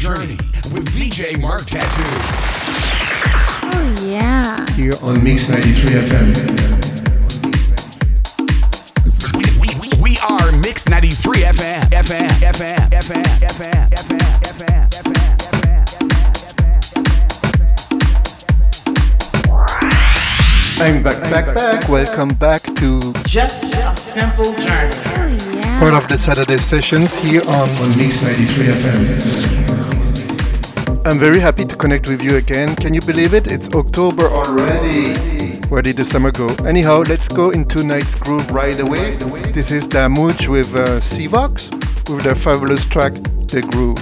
Journey with DJ Marc Tattoo. Oh, yeah. Here on Mix 93 FM. We are Mix 93 FM. FM. FM. FM. FM. FM. FM. FM. I'm back, back, back. Welcome back to Just a Simple Journey. Oh, part of the Saturday sessions here on, on Mix 93 FM. I'm very happy to connect with you again. Can you believe it? It's October already. Where did the summer go? Anyhow, let's go into night's groove right away. This is Damuch with uh, with their fabulous track, The Groove.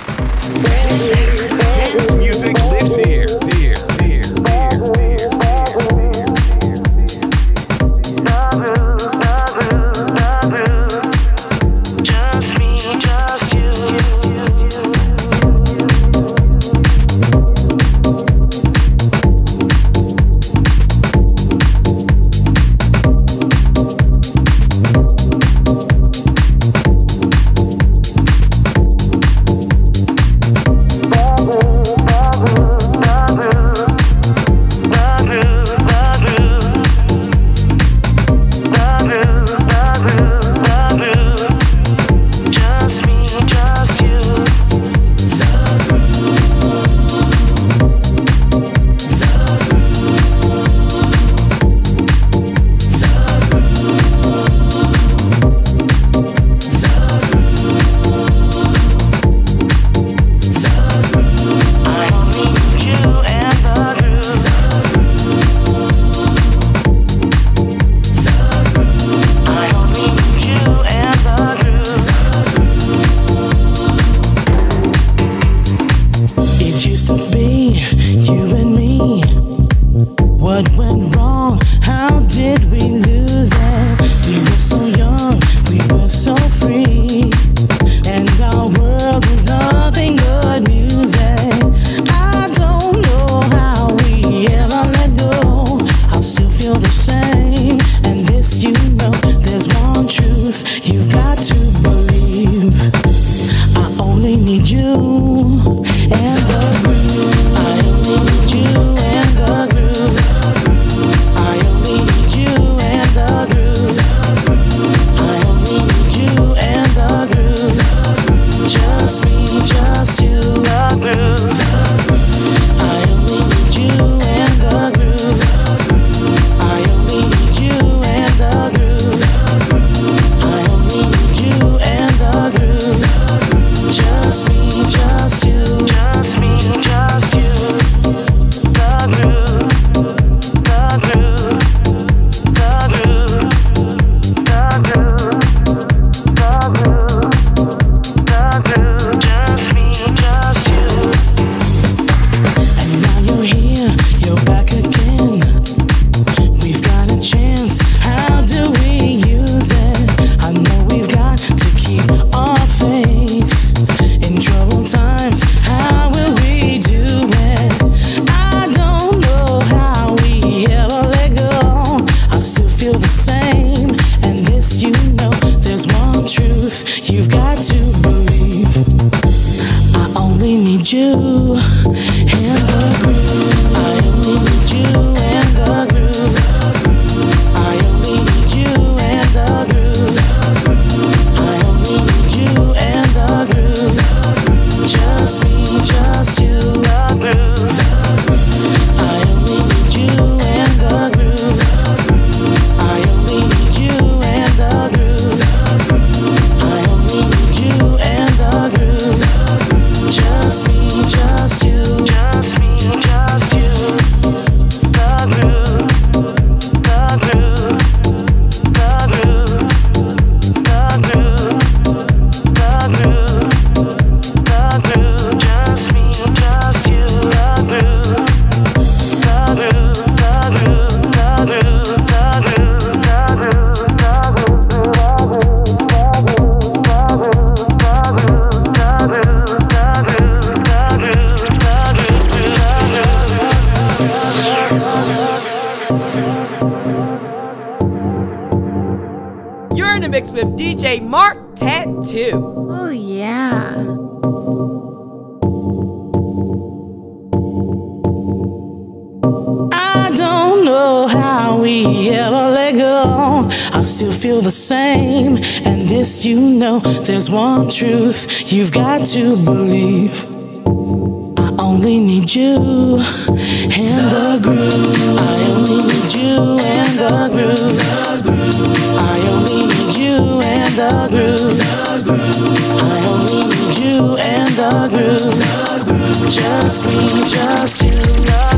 Dance music lives here. here. The same. And this you know, there's one truth you've got to believe. I only need you and the groove. I only need you and the groove. I only need you and the groove. I only need you and the groove. Just me, just you,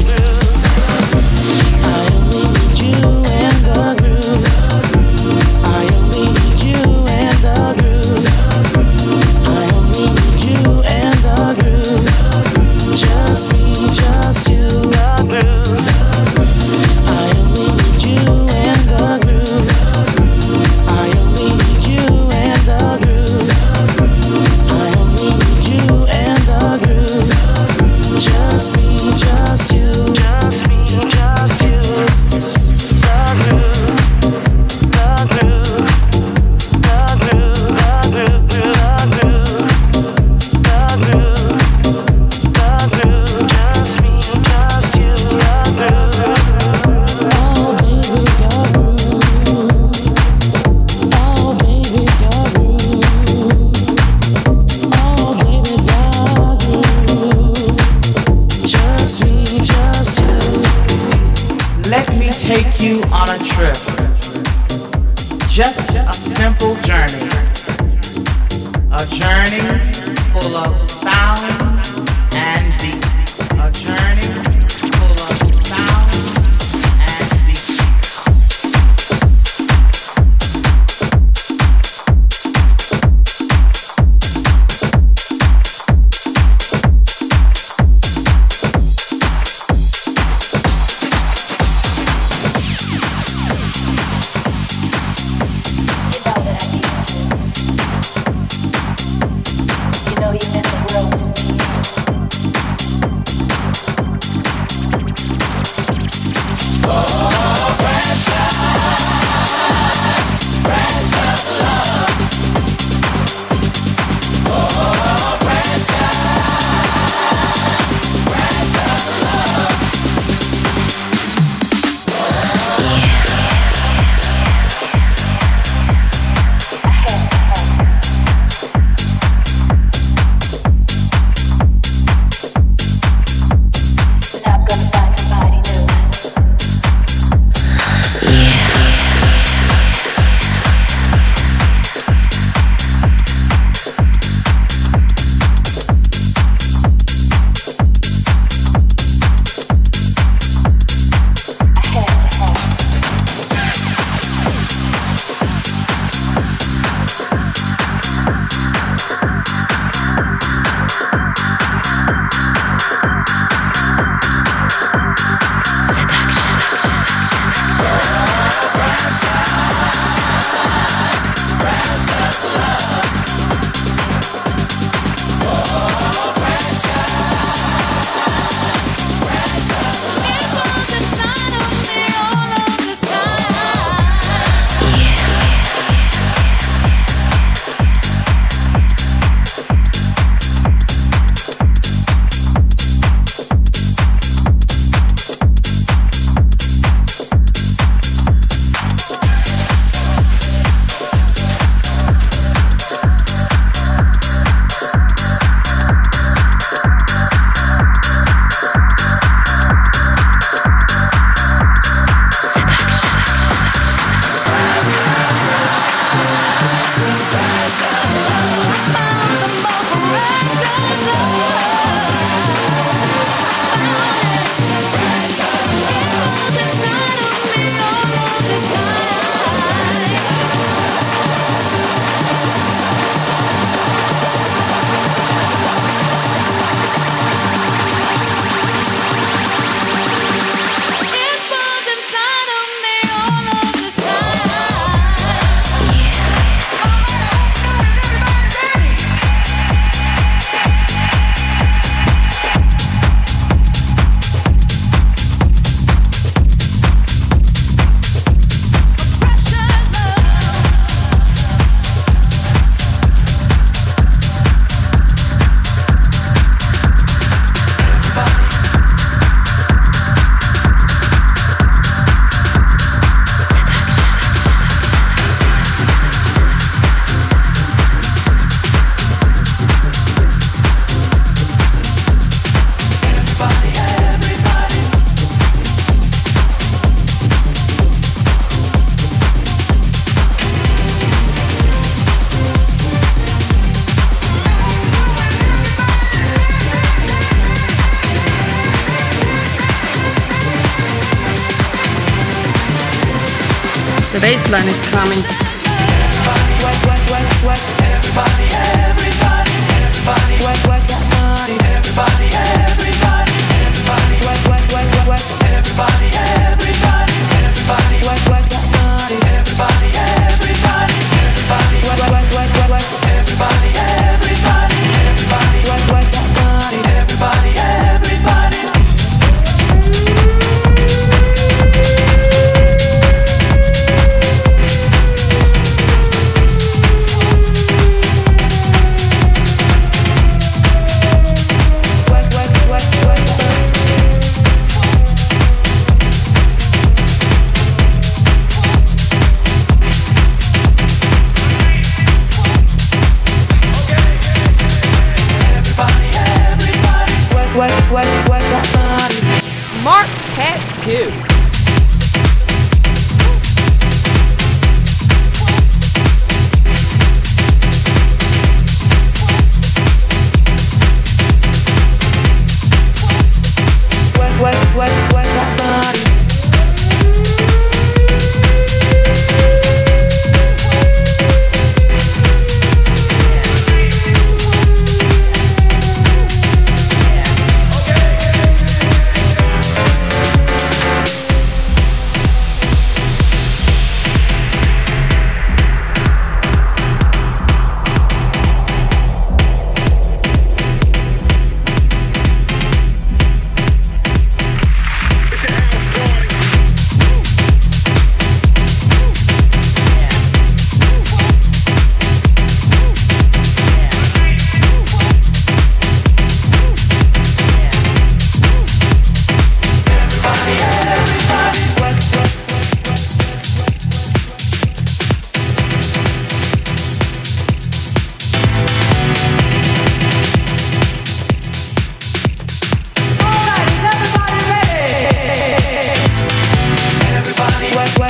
The bass line is coming.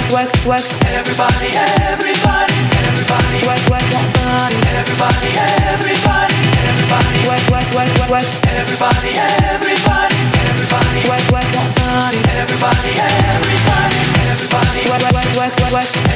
Work, work, work, Everybody, everybody, everybody. work, work, work. That body everybody, everybody.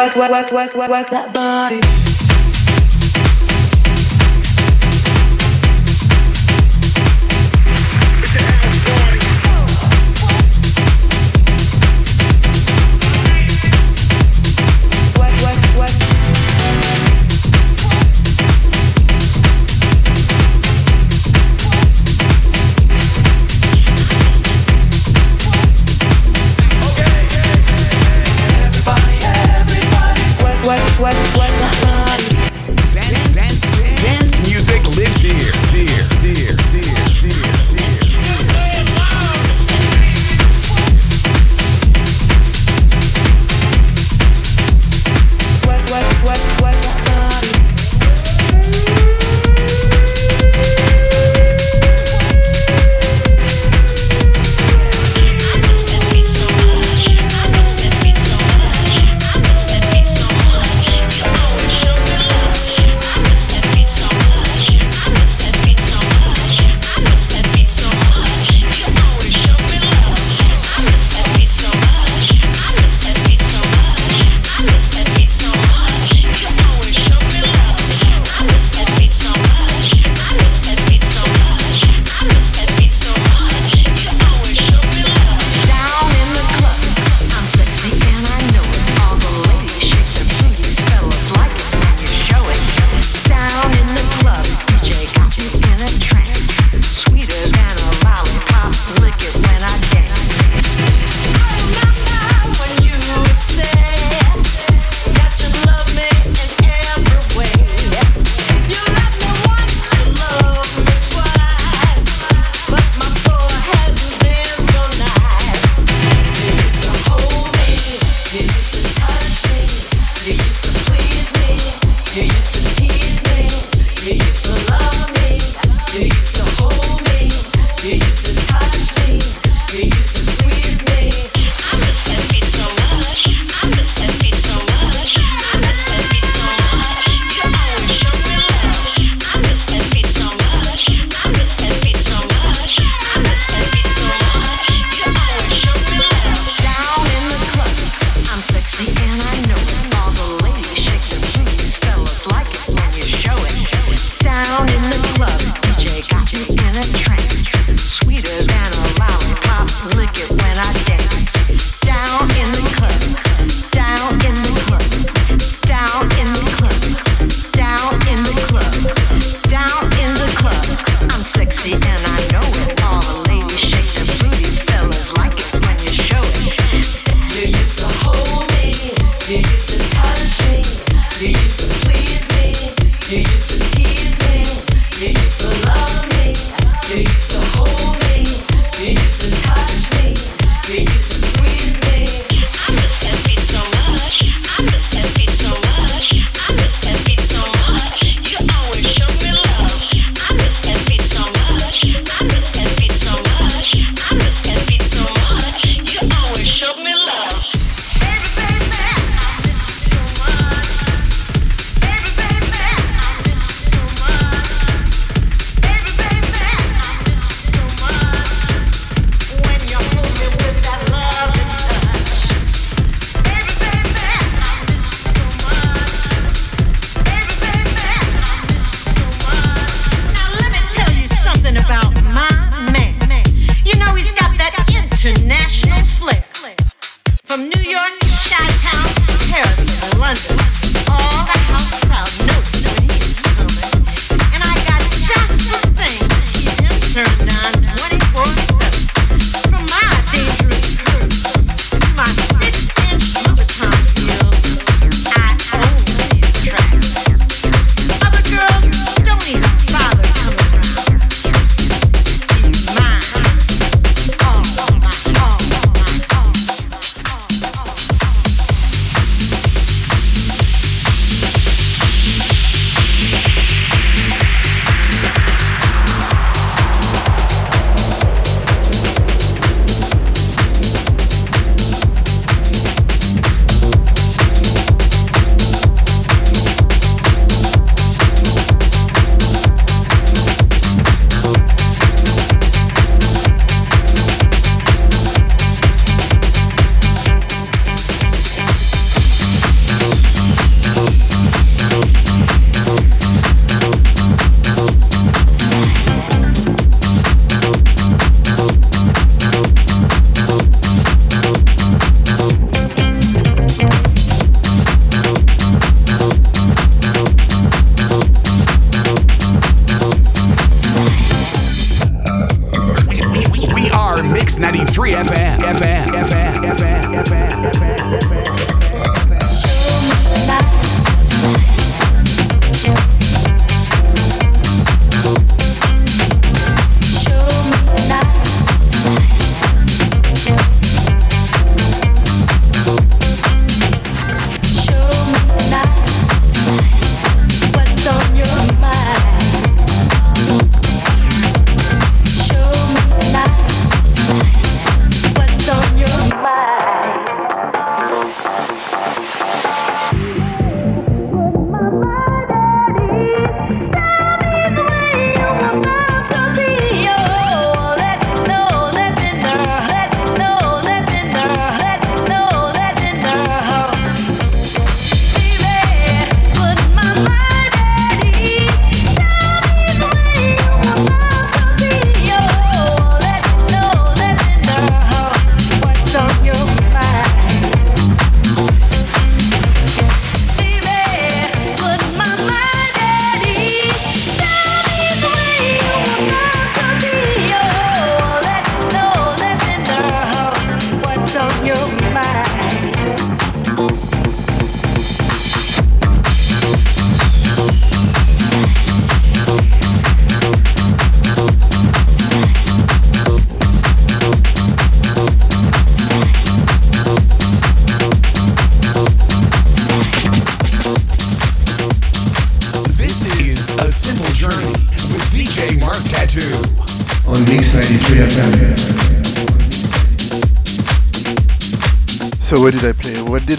Work,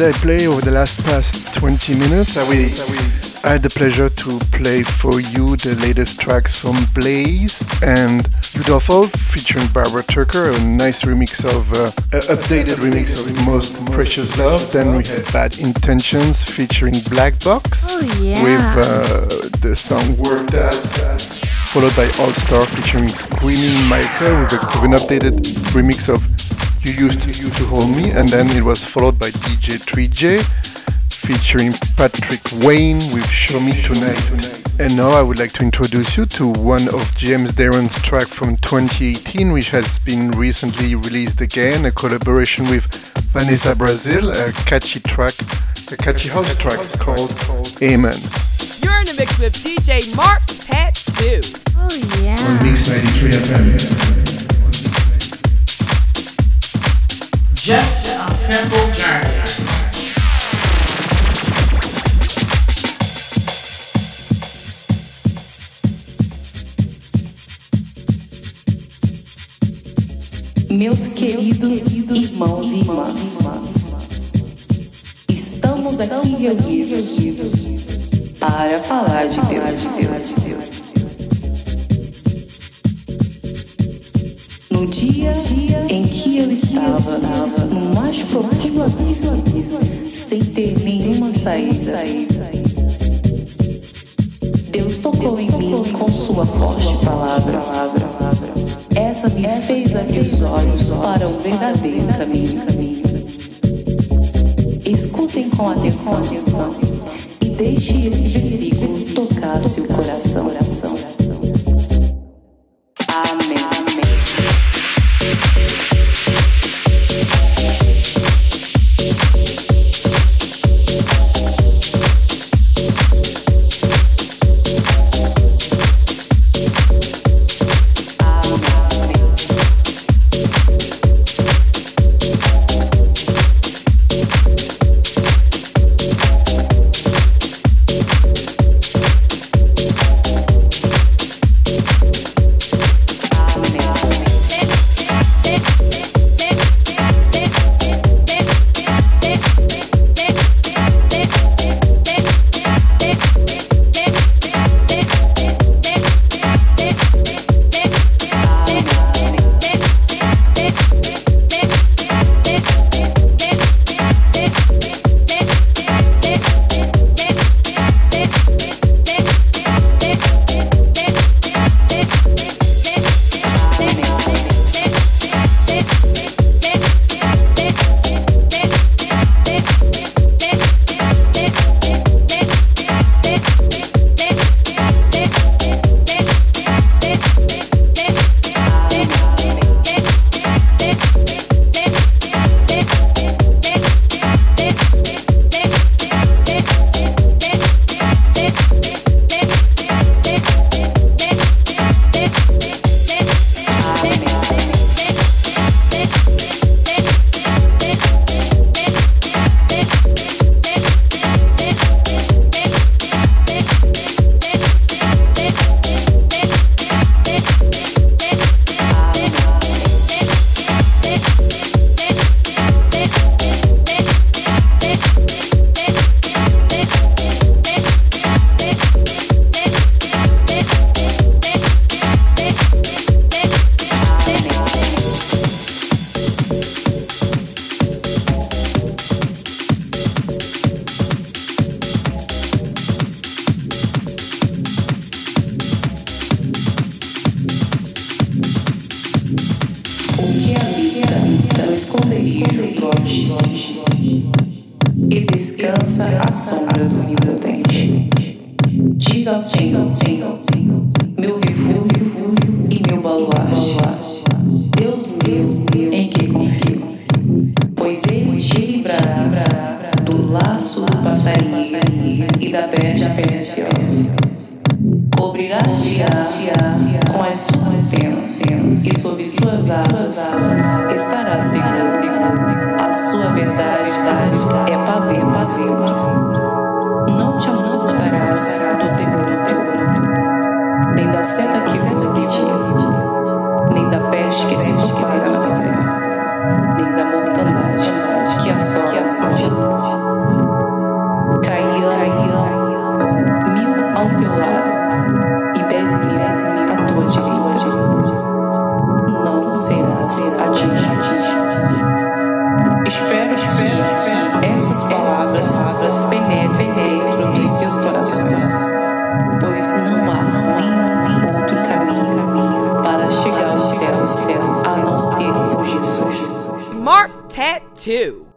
did I play over the last past 20 minutes? I, will, I had the pleasure to play for you the latest tracks from Blaze and Udolfo featuring Barbara Tucker, a nice remix of, uh, updated remix of Most Precious Love. Then we had Bad Intentions featuring Black Box oh, yeah. with uh, the song Work That followed by All Star featuring Screaming Michael with, a, with an updated remix of you Used to, used to Hold Me, and then it was followed by DJ 3J featuring Patrick Wayne with Show Me Tonight. And now I would like to introduce you to one of James Darren's track from 2018, which has been recently released again, a collaboration with Vanessa Brazil, a catchy track, a catchy house track called Amen. You're in the mix with DJ Marc Tattoo. Oh yeah. On Mix 93 FM. Just a simple journey. Meus queridos irmãos e irmãs, estamos aqui reunidos para falar de Deus, Deus, Deus. No dia em que Essa me fez abrir os olhos para o verdadeiro caminho. Escutem com atenção e deixe esse versículo tocar seu coração. two.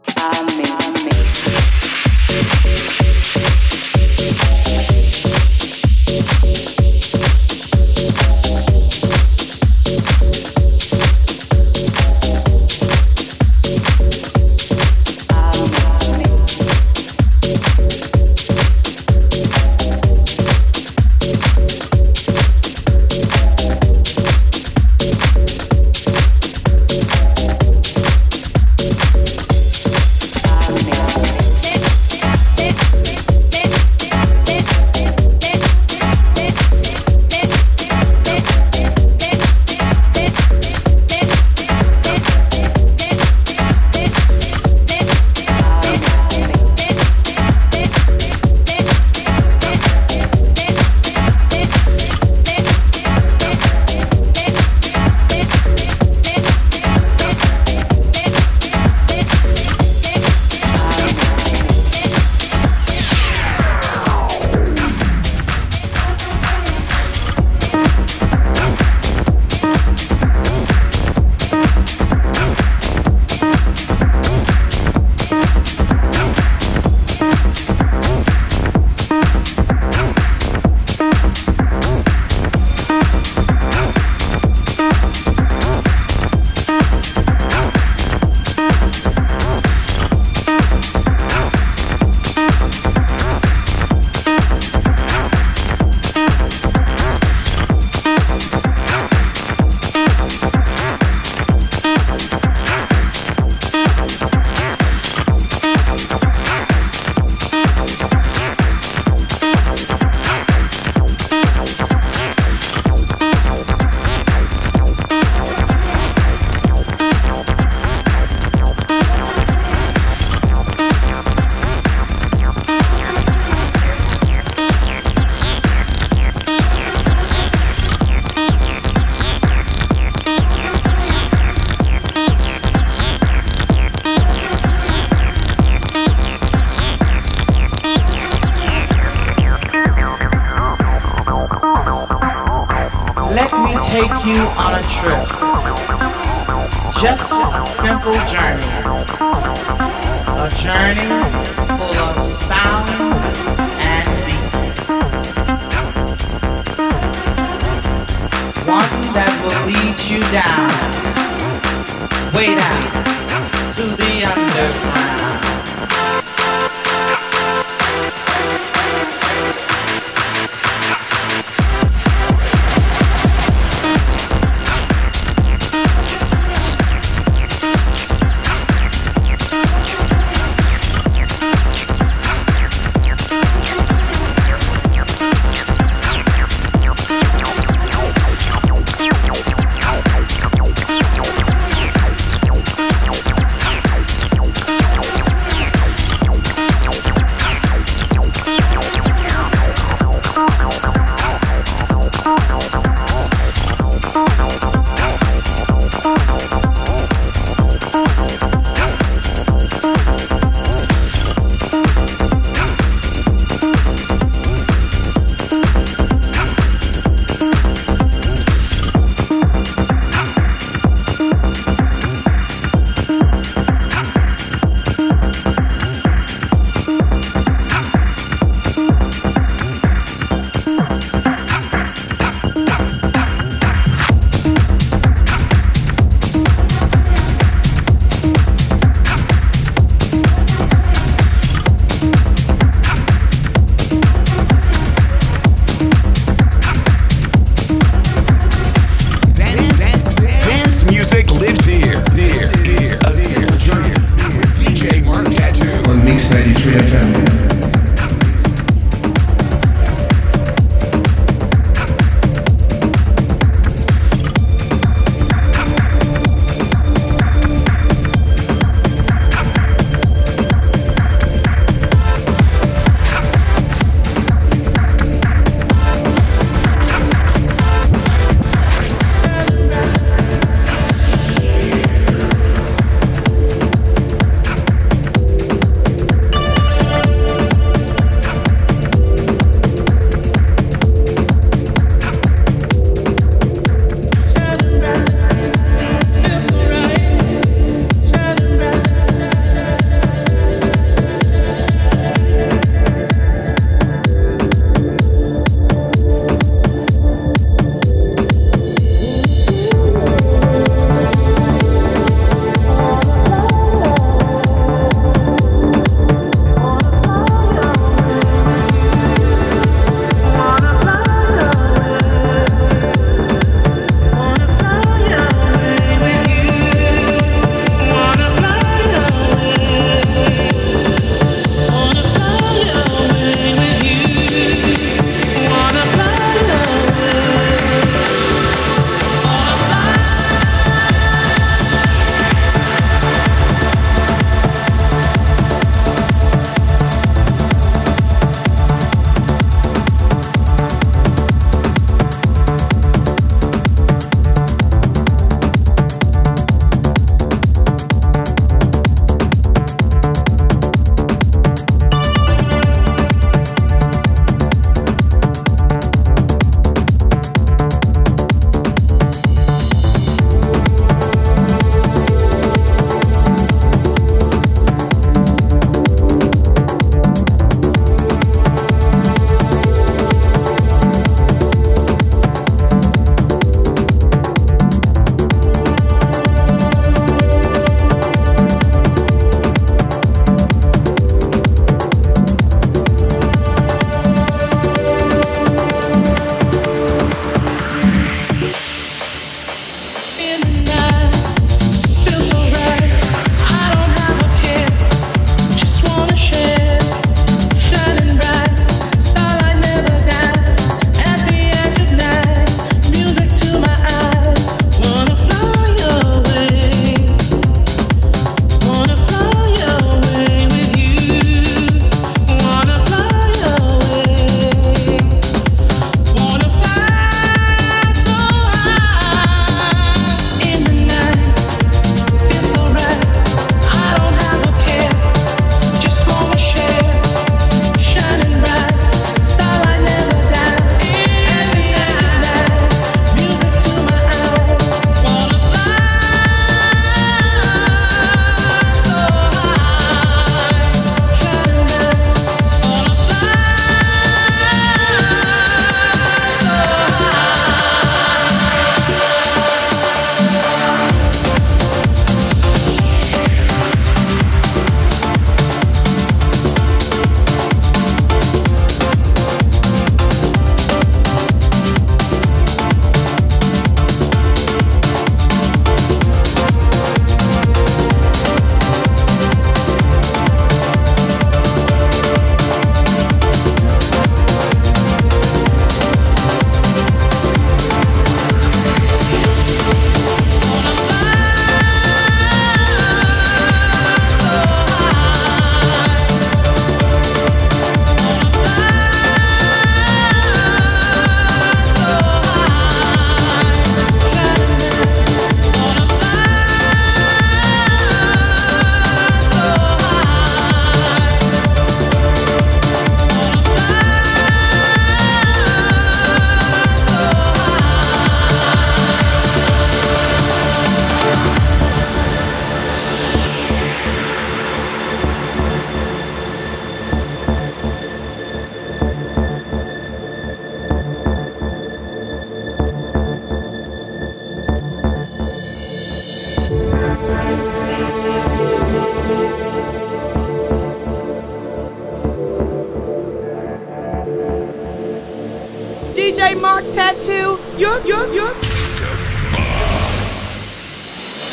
Tattoo, you're, you're, you're.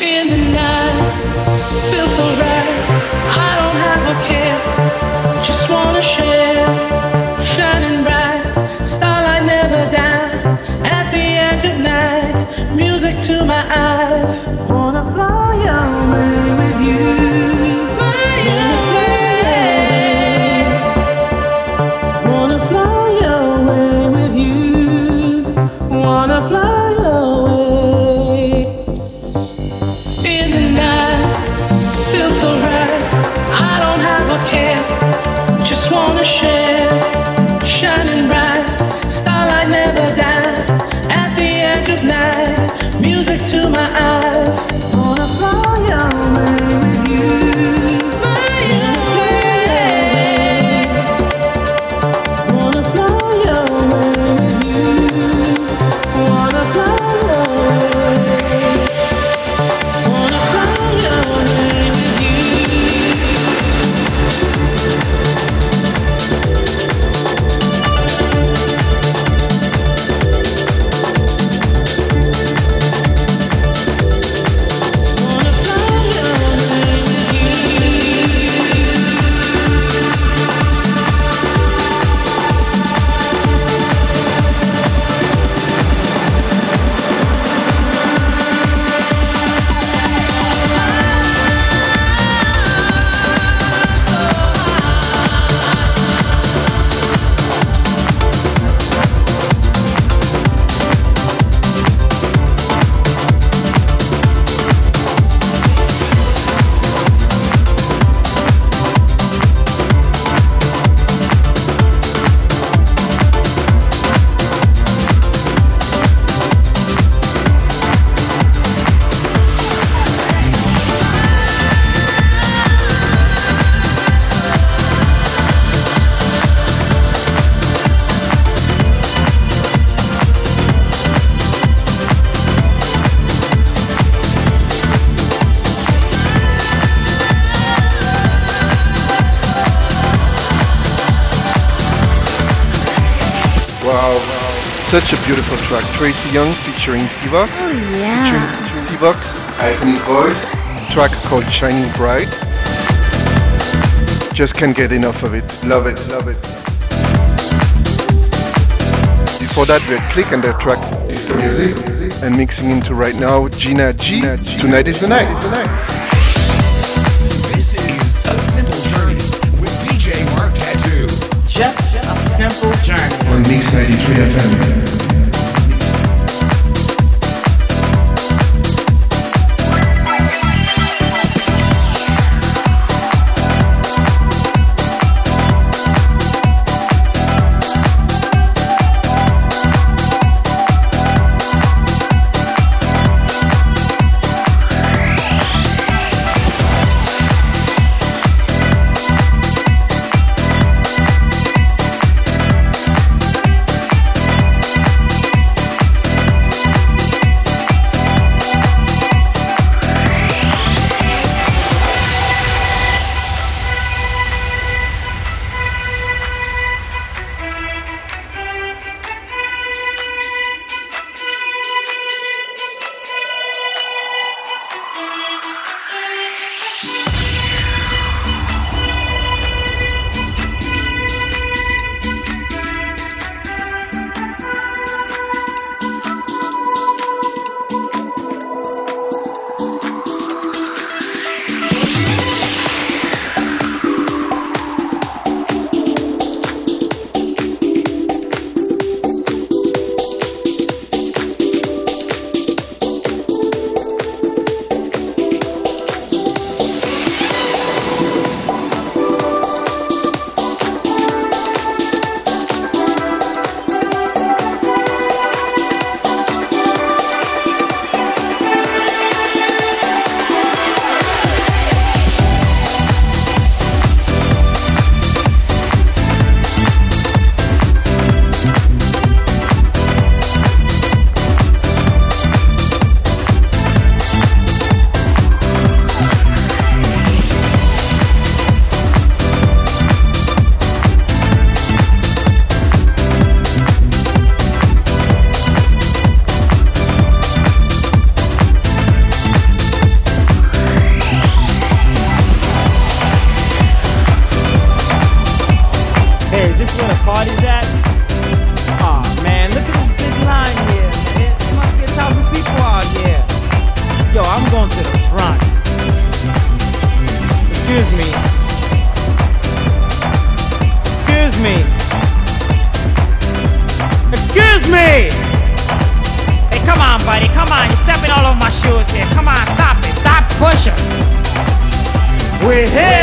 In the night, so right. I don't have a care, just wanna share. Shining bright, starlight never. At the edge of night, music to my eyes. Wanna fly away with you. Such a beautiful track. Tracy Young featuring Sivox. Oh yeah. Featuring Sivox, iconic voice. Track called Shining Bright. Just can't get enough of it. Love it, love it. Before that, we had Click and their track Disco Music. And mixing into right now, Gina G. Tonight is the night. This is a simple journey with DJ Marc Tattoo. Just a simple journey. On Mix 93 FM. We're here.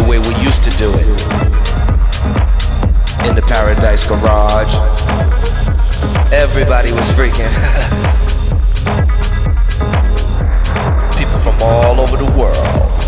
the way we used to do it. In the Paradise Garage, everybody was freaking. People from all over the world.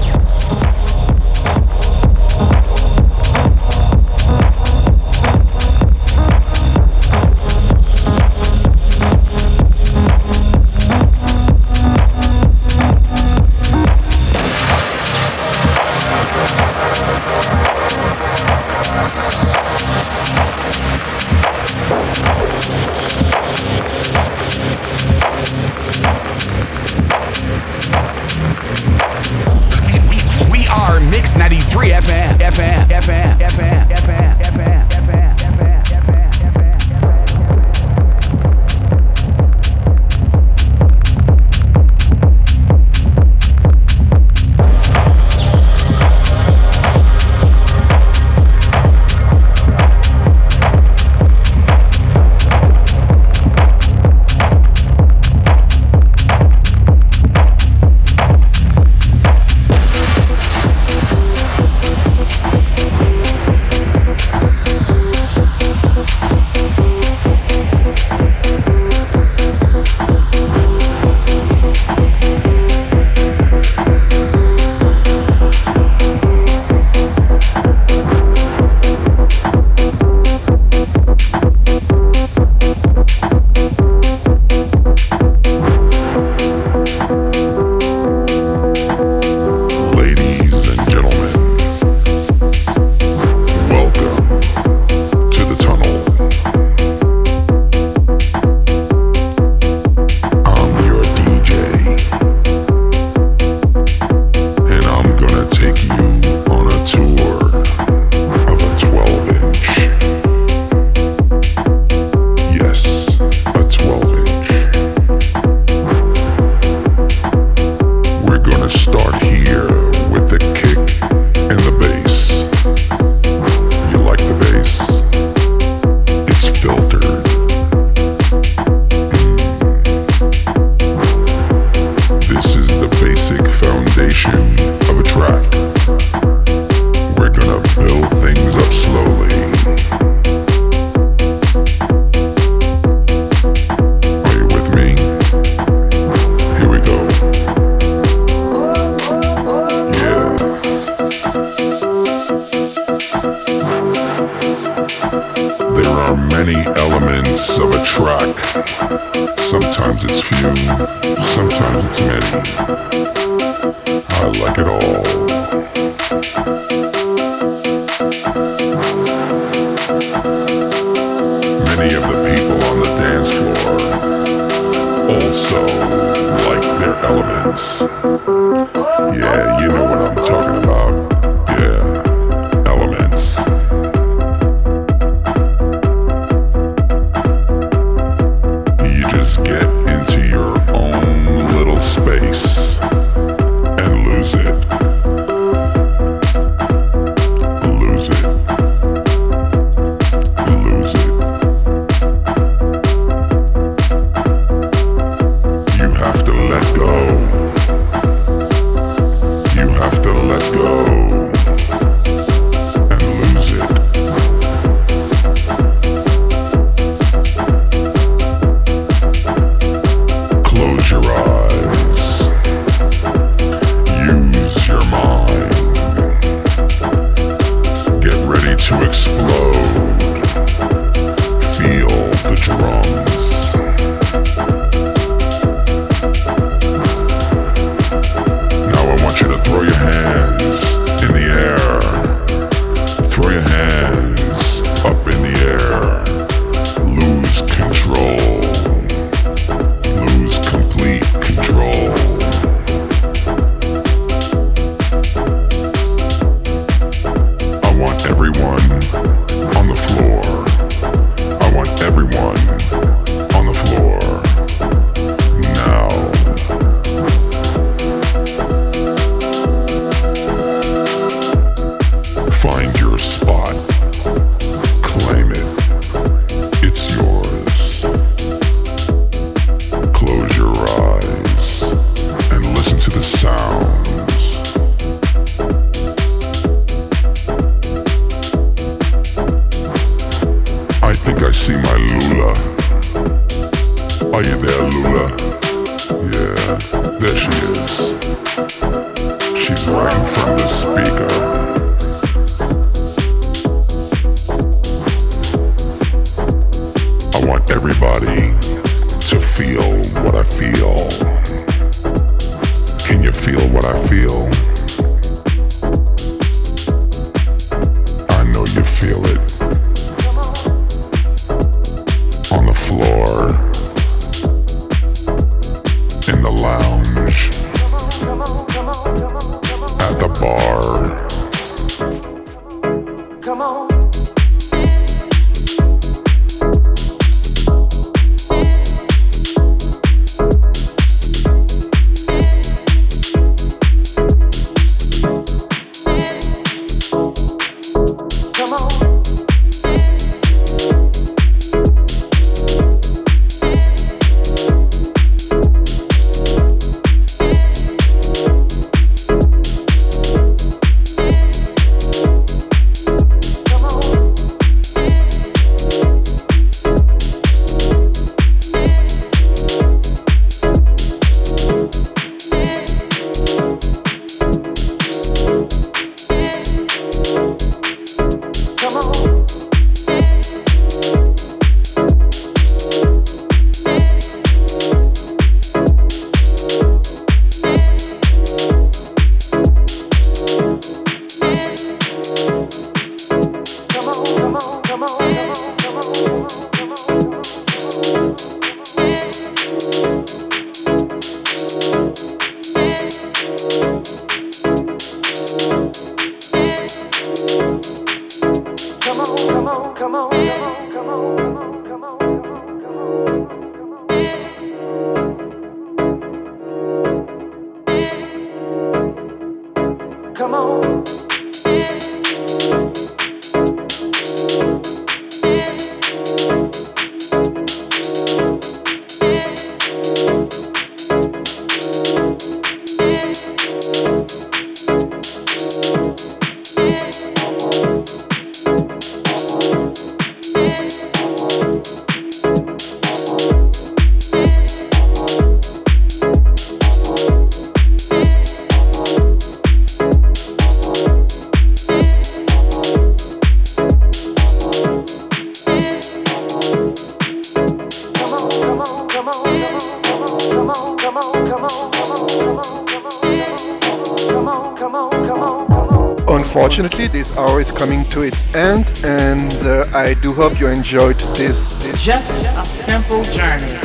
Hope you enjoyed this, this Just a simple journey.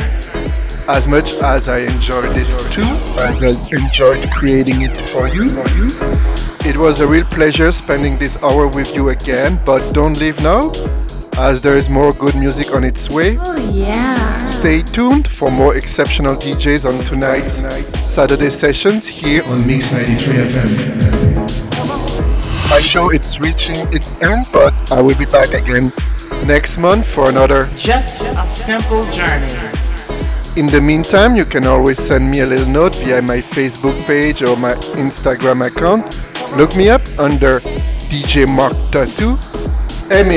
as much as I enjoyed it too, as I enjoyed creating it for you. For you. It was a real pleasure spending this hour with you again, but don't leave now, as there is more good music on its way. Oh yeah. Stay tuned for more exceptional DJs on tonight's Saturday sessions here on Mix 93 FM. My show is reaching its end, but I will be back again next month for another. Just a simple journey. In the meantime, you can always send me a little note via my Facebook page or my Instagram account. Look me up under DJ Marc Tattoo, M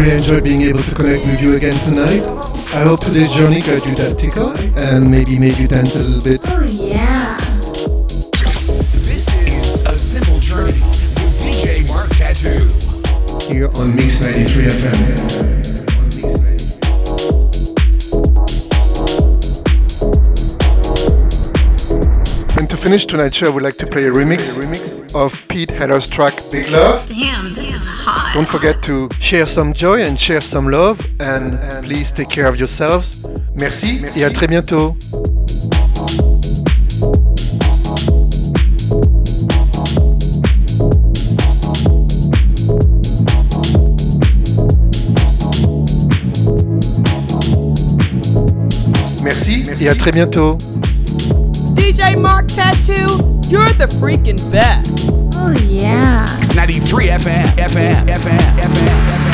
really enjoyed being able to connect with you again tonight. I hope today's journey got you that tickle and maybe made you dance a little bit. Oh yeah. This is a simple journey with DJ Marc Tattoo. here on Mix 93 FM. And to finish tonight's show, I would like to play a remix of Pete Heller's track Big Love. Damn, this is hot. Don't forget to share some joy and share some love and please take care of yourselves. Merci et à très bientôt. Merci et à très bientôt. DJ Marc Tattoo, you're the freaking best. Oh yeah. Mix 93 FM. FM. FM. FM.